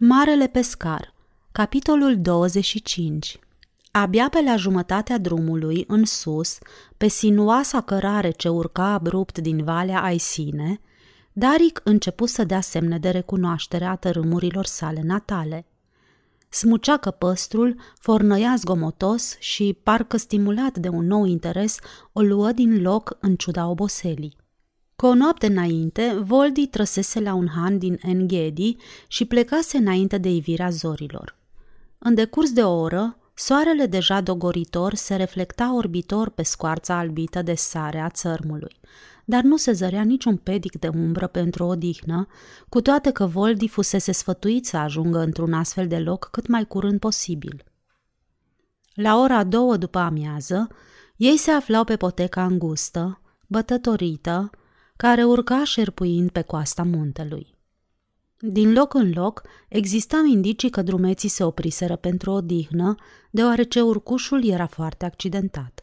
Marele pescar, capitolul 25 Abia pe la jumătatea drumului, în sus, pe sinuoasa cărare ce urca abrupt din Valea Aisine, Daric începu să dea semne de recunoaștere a tărâmurilor sale natale. Smucea căpăstrul, fornăia zgomotos și, parcă stimulat de un nou interes, o luă din loc în ciuda oboselii. Cu o noapte înainte, Voldi trăsese la un han din Enghedi și plecase înainte de ivirea zorilor. În decurs de o oră, soarele deja dogoritor se reflecta orbitor pe scoarța albită de sare a țărmului, dar nu se zărea niciun pedic de umbră pentru o odihnă, cu toate că Voldi fusese sfătuit să ajungă într-un astfel de loc cât mai curând posibil. La ora două după amiază, ei se aflau pe poteca îngustă, bătătorită, care urca șerpuind pe coasta muntelui. Din loc în loc existau indicii că drumeții se opriseră pentru o dihnă, deoarece urcușul era foarte accidentat.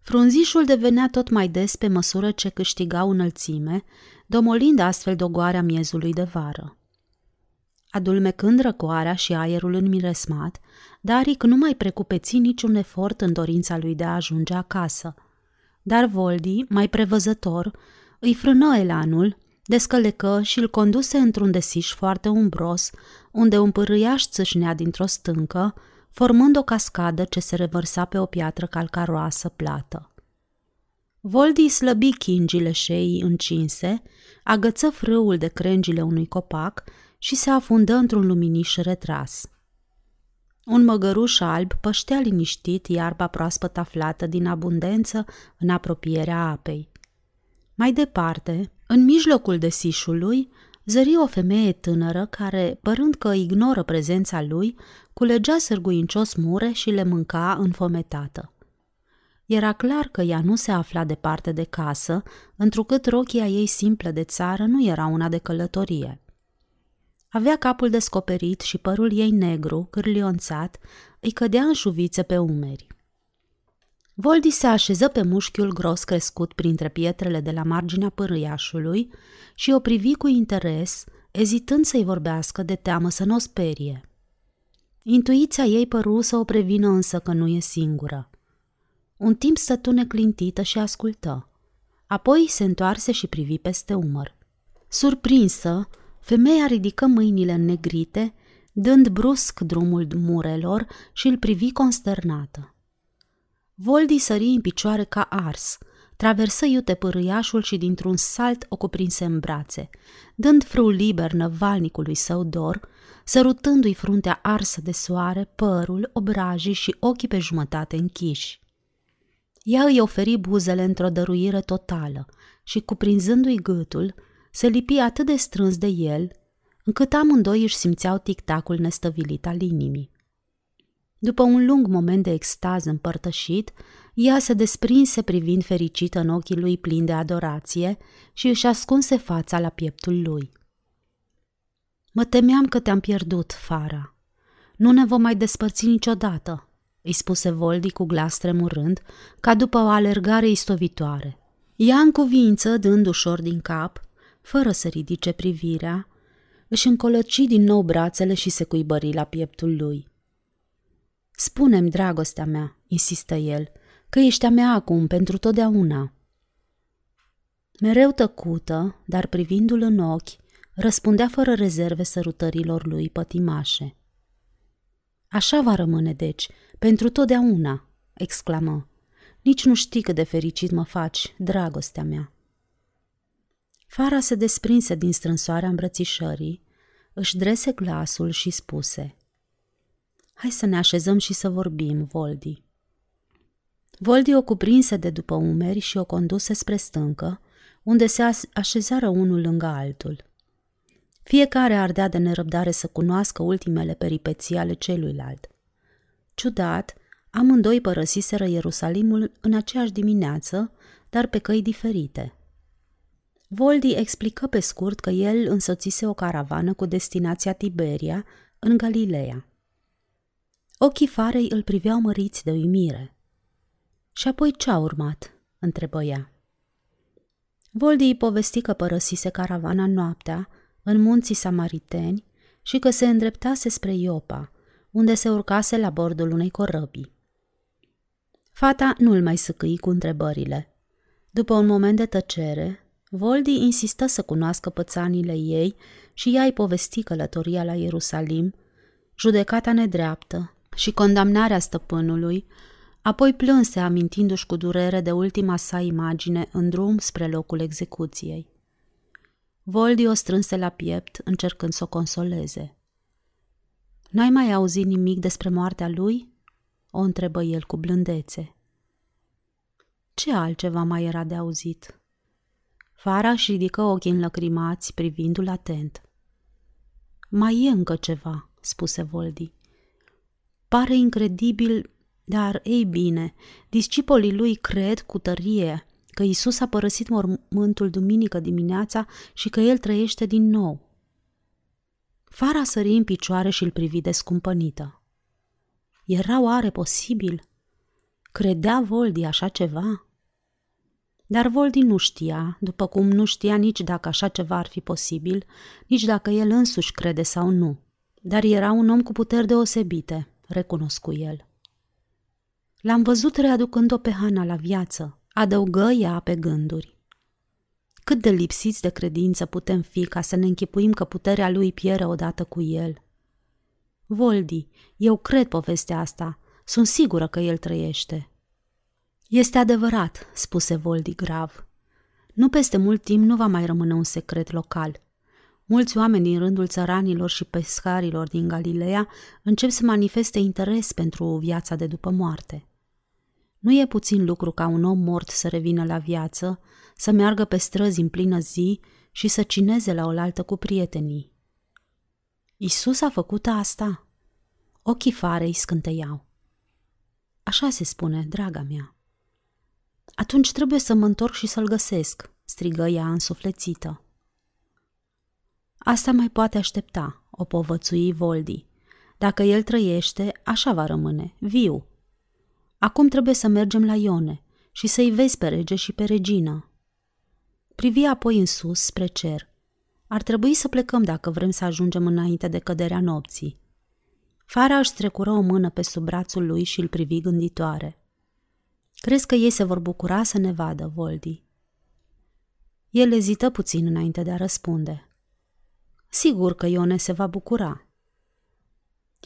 Frunzișul devenea tot mai des pe măsură ce câștigau înălțime, domolind astfel dogoarea miezului de vară. Adulmecând răcoarea și aerul înmiresmat, Daric nu mai precupeți niciun efort în dorința lui de a ajunge acasă. Dar Voldi, mai prevăzător, îi frână elanul, descălecă și îl conduse într-un desiș foarte umbros, unde un pârâiaș țâșnea dintr-o stâncă, formând o cascadă ce se revărsa pe o piatră calcaroasă plată. Voldi slăbi chingile șeii încinse, agăță frâul de crengile unui copac și se afundă într-un luminiș retras. Un măgăruș alb păștea liniștit iarba proaspăt aflată din abundență în apropierea apei. Mai departe, în mijlocul desișului, zări o femeie tânără care, părând că ignoră prezența lui, culegea sârguincios mure și le mânca înfometată. Era clar că ea nu se afla departe de casă, întrucât rochia ei simplă de țară nu era una de călătorie. Avea capul descoperit și părul ei negru, cârlionțat, îi cădea în șuvițe pe umeri. Voldi se așeză pe mușchiul gros crescut printre pietrele de la marginea pârâiașului și o privi cu interes, ezitând să-i vorbească de teamă să nu o sperie. Intuiția ei păru să o prevină însă că nu e singură. Un timp stătu neclintită și ascultă. Apoi se întoarse și privi peste umăr. Surprinsă, femeia ridică mâinile negrite, dând brusc drumul murelor și îl privi consternată. Voldi sări în picioare ca ars, traversă iute pârâiașul și dintr-un salt o cuprinse în brațe, dând frul liber năvalnicului său dor, sărutându-i fruntea arsă de soare, părul, obrajii și ochii pe jumătate închiși. Ea îi oferi buzele într-o dăruire totală și, cuprinzându-i gâtul, se lipi atât de strâns de el, încât amândoi își simțeau tic-tacul nestăvilit al inimii. După un lung moment de extaz împărtășit, ea se desprinse privind fericită în ochii lui plini de adorație și își ascunse fața la pieptul lui. Mă temeam că te-am pierdut, Fara. Nu ne vom mai despărți niciodată, îi spuse Voldi cu glas tremurând, ca după o alergare istovitoare. Ea în cuvință, dând ușor din cap, fără să ridice privirea, își încolăci din nou brațele și se cuibări la pieptul lui. Spune-mi, dragostea mea, insistă el, că ești a mea acum pentru totdeauna. Mereu tăcută, dar privindu-l în ochi, răspundea fără rezerve sărutărilor lui pătimașe. Așa va rămâne, deci, pentru totdeauna, exclamă. Nici nu știi cât de fericit mă faci, dragostea mea. Fara se desprinse din strânsoarea îmbrățișării, își drese glasul și spuse – Hai să ne așezăm și să vorbim, Voldi. Voldi o cuprinse de după umeri și o conduse spre stâncă, unde se așezară unul lângă altul. Fiecare ardea de nerăbdare să cunoască ultimele peripeții ale celuilalt. Ciudat, amândoi părăsiseră Ierusalimul în aceeași dimineață, dar pe căi diferite. Voldi explică pe scurt că el însoțise o caravană cu destinația Tiberia, în Galileea. Ochii farei îl priveau măriți de uimire. Și apoi ce a urmat?" întrebă ea. Voldi îi povesti că părăsise caravana noaptea în munții samariteni și că se îndreptase spre Iopa, unde se urcase la bordul unei corăbii. Fata nu-l mai săcâi cu întrebările. După un moment de tăcere, Voldi insistă să cunoască pățanile ei și ea îi povesti călătoria la Ierusalim, judecata nedreaptă și condamnarea stăpânului, apoi plânse amintindu-și cu durere de ultima sa imagine în drum spre locul execuției. Voldi o strânse la piept, încercând să o consoleze. N-ai mai auzit nimic despre moartea lui?" o întrebă el cu blândețe. Ce altceva mai era de auzit? Fara își ridică ochii înlăcrimați, privindu-l atent. Mai e încă ceva, spuse Voldi. Pare incredibil, dar ei bine, discipolii lui cred cu tărie că Isus a părăsit mormântul duminică dimineața și că el trăiește din nou. Fara sări în picioare și îl privi descumpănită. Era oare posibil? Credea Voldi așa ceva? Dar Voldi nu știa, după cum nu știa nici dacă așa ceva ar fi posibil, nici dacă el însuși crede sau nu. Dar era un om cu puteri deosebite, recunoscu el. L-am văzut readucând-o pe Hana la viață, adăugă ea pe gânduri. Cât de lipsiți de credință putem fi ca să ne închipuim că puterea lui piere odată cu el. Voldi, eu cred povestea asta, sunt sigură că el trăiește. Este adevărat, spuse Voldi grav. Nu peste mult timp nu va mai rămâne un secret local. Mulți oameni din rândul țăranilor și pescarilor din Galileea încep să manifeste interes pentru viața de după moarte. Nu e puțin lucru ca un om mort să revină la viață, să meargă pe străzi în plină zi și să cineze la oaltă cu prietenii. Isus a făcut asta. Ochii farei scânteiau. Așa se spune, draga mea. Atunci trebuie să mă întorc și să-l găsesc, strigă ea însuflețită. Asta mai poate aștepta, o povățui Voldi. Dacă el trăiește, așa va rămâne, viu. Acum trebuie să mergem la Ione și să-i vezi pe rege și pe regină. Privi apoi în sus, spre cer. Ar trebui să plecăm dacă vrem să ajungem înainte de căderea nopții. Fara își strecură o mână pe sub brațul lui și îl privi gânditoare. Crezi că ei se vor bucura să ne vadă, Voldi? El ezită puțin înainte de a răspunde. Sigur că Ione se va bucura.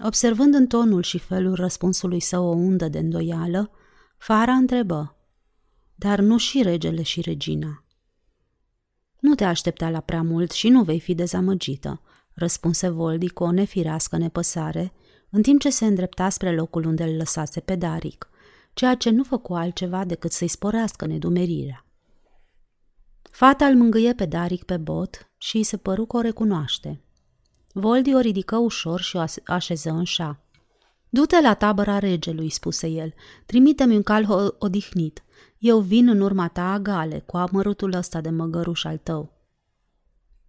Observând în tonul și felul răspunsului său o undă de îndoială, Fara întrebă, dar nu și regele și regina. Nu te aștepta la prea mult și nu vei fi dezamăgită, răspunse Voldi cu o nefirească nepăsare, în timp ce se îndrepta spre locul unde îl lăsase pe Daric ceea ce nu făcu altceva decât să-i sporească nedumerirea. Fata îl mângâie pe Daric pe bot și îi se păru că o recunoaște. Voldi o ridică ușor și o așeză în șa. Du-te la tabăra regelui, spuse el. Trimite-mi un cal odihnit. Eu vin în urma ta agale, cu amărutul ăsta de măgăruș al tău.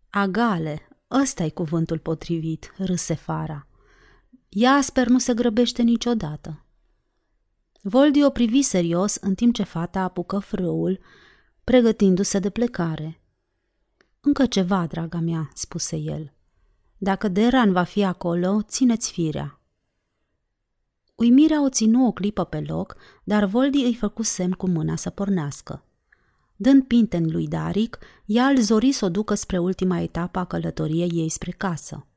Agale, ăsta e cuvântul potrivit, râse Fara. Iasper nu se grăbește niciodată. Voldi o privi serios în timp ce fata apucă frâul, pregătindu-se de plecare. Încă ceva, draga mea, spuse el. Dacă Deran va fi acolo, țineți firea. Uimirea o ținu o clipă pe loc, dar Voldi îi făcu semn cu mâna să pornească. Dând pinten lui Daric, ea îl zori să o ducă spre ultima etapă a călătoriei ei spre casă.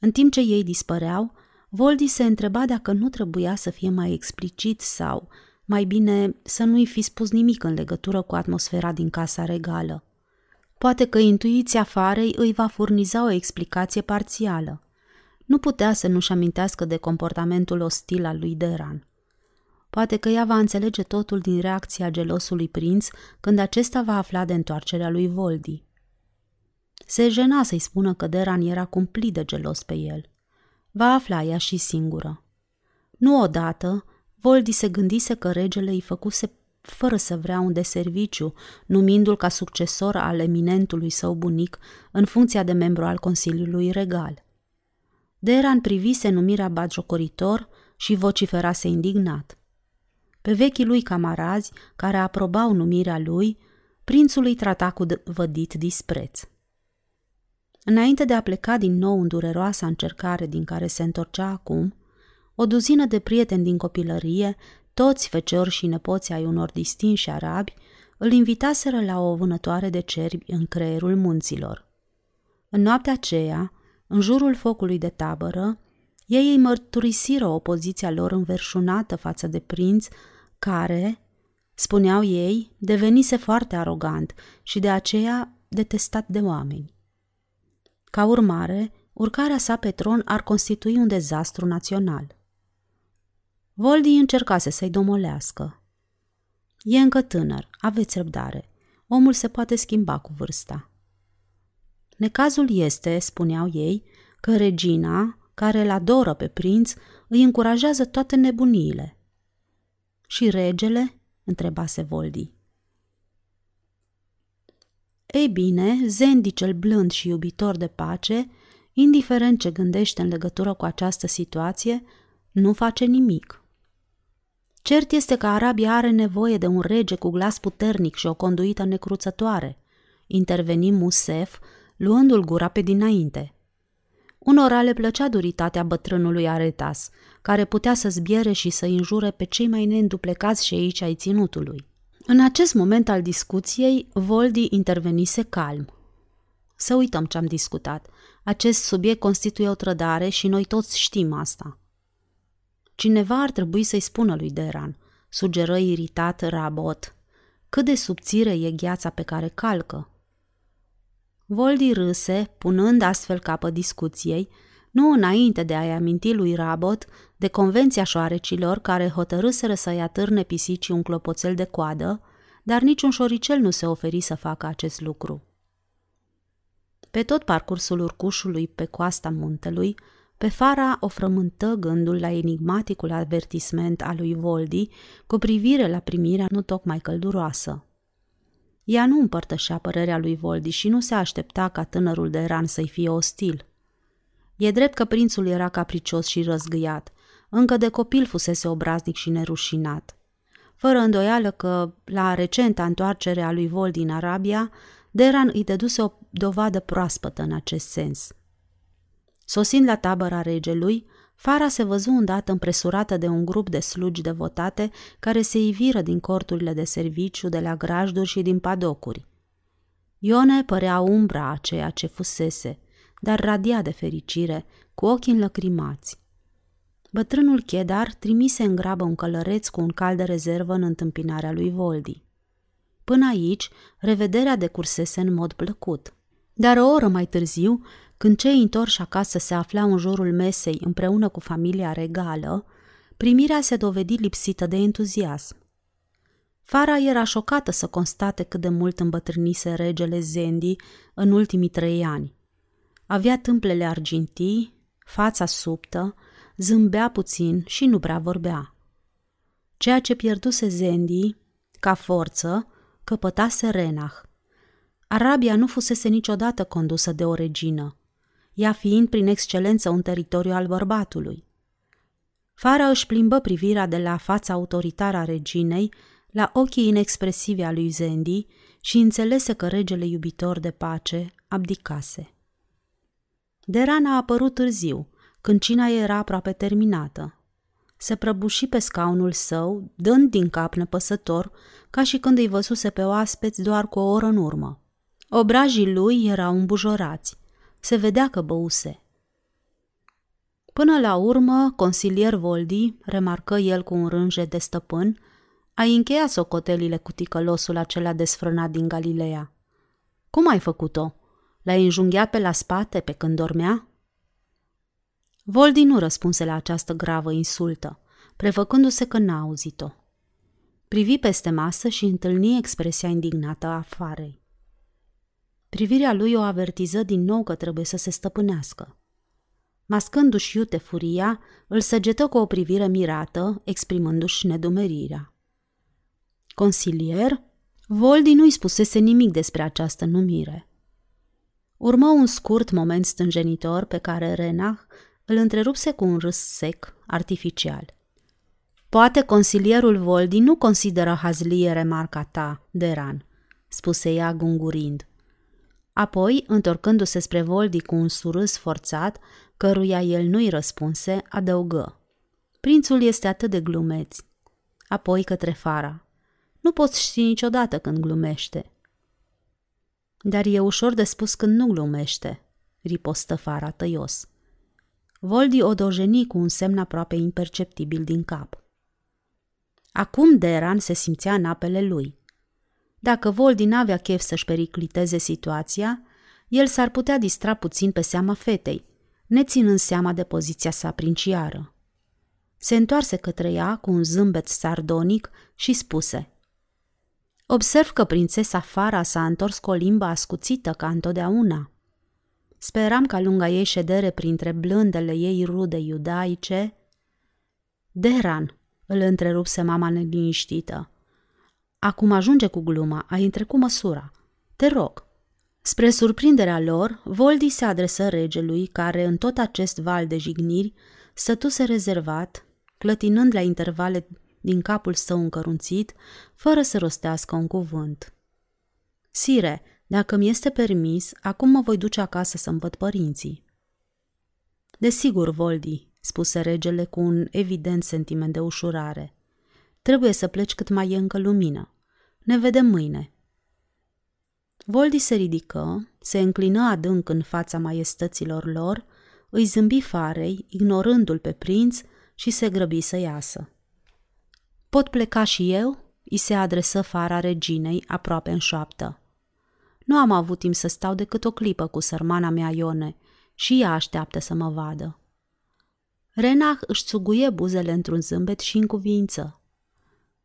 În timp ce ei dispăreau, Voldi se întreba dacă nu trebuia să fie mai explicit sau, mai bine, să nu-i fi spus nimic în legătură cu atmosfera din casa regală. Poate că intuiția farei îi va furniza o explicație parțială. Nu putea să nu-și amintească de comportamentul ostil al lui Deran. Poate că ea va înțelege totul din reacția gelosului prinț când acesta va afla de întoarcerea lui Voldi. Se jena să-i spună că Deran era cumplit de gelos pe el va afla ea și singură. Nu odată, Voldi se gândise că regele îi făcuse fără să vrea un de serviciu, numindu-l ca succesor al eminentului său bunic în funcția de membru al Consiliului Regal. Deran privise numirea batjocoritor și vociferase indignat. Pe vechii lui camarazi, care aprobau numirea lui, prințul îi trata cu vădit dispreț. Înainte de a pleca din nou în dureroasa încercare din care se întorcea acum, o duzină de prieteni din copilărie, toți feciori și nepoți ai unor distinși arabi, îl invitaseră la o vânătoare de cerbi în creierul munților. În noaptea aceea, în jurul focului de tabără, ei îi mărturisiră opoziția lor înverșunată față de prinț, care, spuneau ei, devenise foarte arogant și de aceea detestat de oameni. Ca urmare, urcarea sa pe tron ar constitui un dezastru național. Voldi încercase să-i domolească. E încă tânăr, aveți răbdare. Omul se poate schimba cu vârsta. Necazul este, spuneau ei, că regina, care îl adoră pe prinț, îi încurajează toate nebuniile. Și regele? întrebase Voldi. Ei bine, Zendi cel blând și iubitor de pace, indiferent ce gândește în legătură cu această situație, nu face nimic. Cert este că Arabia are nevoie de un rege cu glas puternic și o conduită necruțătoare. Interveni Musef, luându-l gura pe dinainte. Unora le plăcea duritatea bătrânului Aretas, care putea să zbiere și să înjure pe cei mai neînduplecați și aici ai ținutului. În acest moment al discuției, Voldi intervenise calm. Să uităm ce am discutat. Acest subiect constituie o trădare și noi toți știm asta. Cineva ar trebui să-i spună lui Deran, sugeră iritat Rabot. Cât de subțire e gheața pe care calcă. Voldi râse, punând astfel capă discuției, nu înainte de a-i aminti lui Rabot de convenția șoarecilor care hotărâseră să-i atârne pisicii un clopoțel de coadă, dar niciun șoricel nu se oferi să facă acest lucru. Pe tot parcursul urcușului pe coasta muntelui, pe Fara o frământă gândul la enigmaticul avertisment al lui Voldi cu privire la primirea nu tocmai călduroasă. Ea nu împărtășea părerea lui Voldi și nu se aștepta ca tânărul de ran să-i fie ostil. E drept că prințul era capricios și răzgâiat. Încă de copil fusese obraznic și nerușinat. Fără îndoială că, la recenta întoarcere a lui Voldi în Arabia, Deran îi dăduse o dovadă proaspătă în acest sens – Sosind la tabăra regelui, Fara se văzu îndată împresurată de un grup de slugi devotate care se iviră din corturile de serviciu, de la grajduri și din padocuri. Ione părea umbra a ceea ce fusese, dar radia de fericire, cu ochii înlăcrimați. Bătrânul Chedar trimise în grabă un călăreț cu un cal de rezervă în întâmpinarea lui Voldi. Până aici, revederea decursese în mod plăcut. Dar o oră mai târziu, când cei întorși acasă se aflau în jurul mesei împreună cu familia regală, primirea se dovedi lipsită de entuziasm. Fara era șocată să constate cât de mult îmbătrânise regele Zendi în ultimii trei ani. Avea tâmplele argintii, fața subtă, zâmbea puțin și nu prea vorbea. Ceea ce pierduse Zendi, ca forță, căpătase Renach. Arabia nu fusese niciodată condusă de o regină ea fiind prin excelență un teritoriu al bărbatului. Fara își plimbă privirea de la fața autoritară a reginei la ochii inexpresivi a lui Zendi și înțelese că regele iubitor de pace abdicase. Deran a apărut târziu, când cina era aproape terminată. Se prăbuși pe scaunul său, dând din cap nepăsător, ca și când îi văzuse pe oaspeți doar cu o oră în urmă. Obrajii lui erau îmbujorați se vedea că băuse. Până la urmă, consilier Voldi, remarcă el cu un rânje de stăpân, a încheiat socotelile cu ticălosul acela desfrânat din Galileea. Cum ai făcut-o? L-ai înjunghiat pe la spate pe când dormea? Voldi nu răspunse la această gravă insultă, prefăcându-se că n-a auzit-o. Privi peste masă și întâlni expresia indignată a afarei. Privirea lui o avertiză din nou că trebuie să se stăpânească. Mascându-și iute furia, îl săgetă cu o privire mirată, exprimându-și nedumerirea. Consilier? Voldi nu-i spusese nimic despre această numire. Urmă un scurt moment stânjenitor pe care Renach îl întrerupse cu un râs sec, artificial. Poate consilierul Voldi nu consideră hazlie remarca ta, Deran, spuse ea gungurind. Apoi, întorcându-se spre Voldi cu un surâs forțat, căruia el nu-i răspunse, adăugă. Prințul este atât de glumeț. Apoi către Fara. Nu poți ști niciodată când glumește. Dar e ușor de spus când nu glumește, ripostă Fara tăios. Voldi o dojeni cu un semn aproape imperceptibil din cap. Acum Deran se simțea în apele lui. Dacă Voldi n-avea chef să-și pericliteze situația, el s-ar putea distra puțin pe seama fetei, neținând seama de poziția sa princiară. Se întoarse către ea cu un zâmbet sardonic și spuse Observ că prințesa Fara s-a întors cu o limbă ascuțită ca întotdeauna. Speram ca lunga ei ședere printre blândele ei rude iudaice. Deran, îl întrerupse mama neliniștită. Acum ajunge cu gluma, ai întrecut măsura. Te rog. Spre surprinderea lor, Voldi se adresă regelui, care în tot acest val de jigniri stătuse rezervat, clătinând la intervale din capul său încărunțit, fără să rostească un cuvânt. Sire, dacă mi este permis, acum mă voi duce acasă să-mi văd părinții. Desigur, Voldi, spuse regele cu un evident sentiment de ușurare. Trebuie să pleci cât mai e încă lumină. Ne vedem mâine. Voldi se ridică, se înclină adânc în fața maiestăților lor, îi zâmbi farei, ignorându-l pe prinț și se grăbi să iasă. Pot pleca și eu?" îi se adresă fara reginei aproape în șoaptă. Nu am avut timp să stau decât o clipă cu sărmana mea Ione și ea așteaptă să mă vadă. Renach își țuguie buzele într-un zâmbet și în cuvință.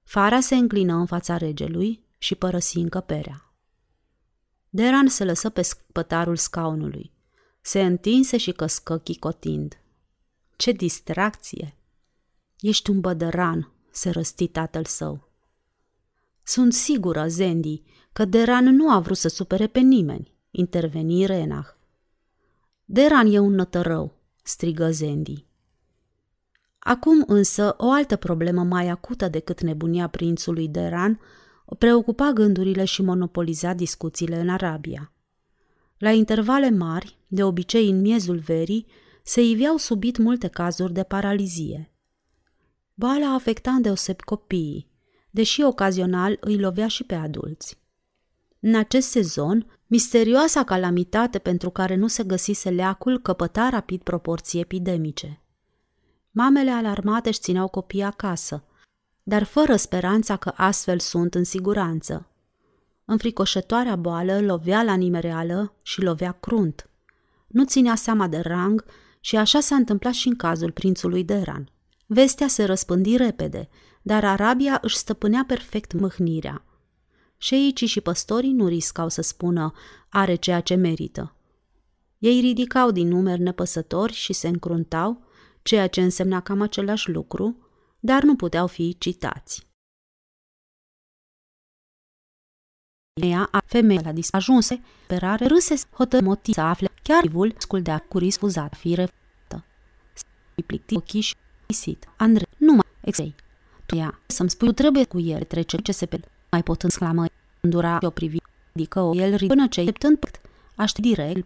Fara se înclină în fața regelui și părăsi încăperea. Deran se lăsă pe spătarul scaunului. Se întinse și căscă chicotind. Ce distracție! Ești un bădăran, se răsti tatăl său. Sunt sigură, Zendi, că Deran nu a vrut să supere pe nimeni, interveni Renach. Deran e un nătărău, strigă Zendi. Acum însă o altă problemă mai acută decât nebunia prințului Deran o preocupa gândurile și monopoliza discuțiile în Arabia. La intervale mari, de obicei în miezul verii, se iveau subit multe cazuri de paralizie. Boala afecta îndeoseb copiii, deși ocazional îi lovea și pe adulți. În acest sezon, misterioasa calamitate pentru care nu se găsise leacul căpăta rapid proporții epidemice. Mamele alarmate își țineau copiii acasă, dar fără speranța că astfel sunt în siguranță. Înfricoșătoarea boală lovea la nimereală și lovea crunt. Nu ținea seama de rang și așa s-a întâmplat și în cazul prințului Deran. Vestea se răspândi repede, dar Arabia își stăpânea perfect mâhnirea. Șeicii și păstorii nu riscau să spună are ceea ce merită. Ei ridicau din numeri nepăsători și se încruntau, ceea ce însemna cam același lucru, dar nu puteau fi citați. Ea, a femeia la disajunse, perare, râse, hotă motii să afle, chiar vul sculdea cu risc fuzat, fi reftă. Plicti ochii și isit. Andre, nu mai, exei. Tu ea, să-mi spui, tu trebuie cu el trece ce se pe mai pot exclamă, îndura o privi, adică o el până ce, teptând păct, aștept direct,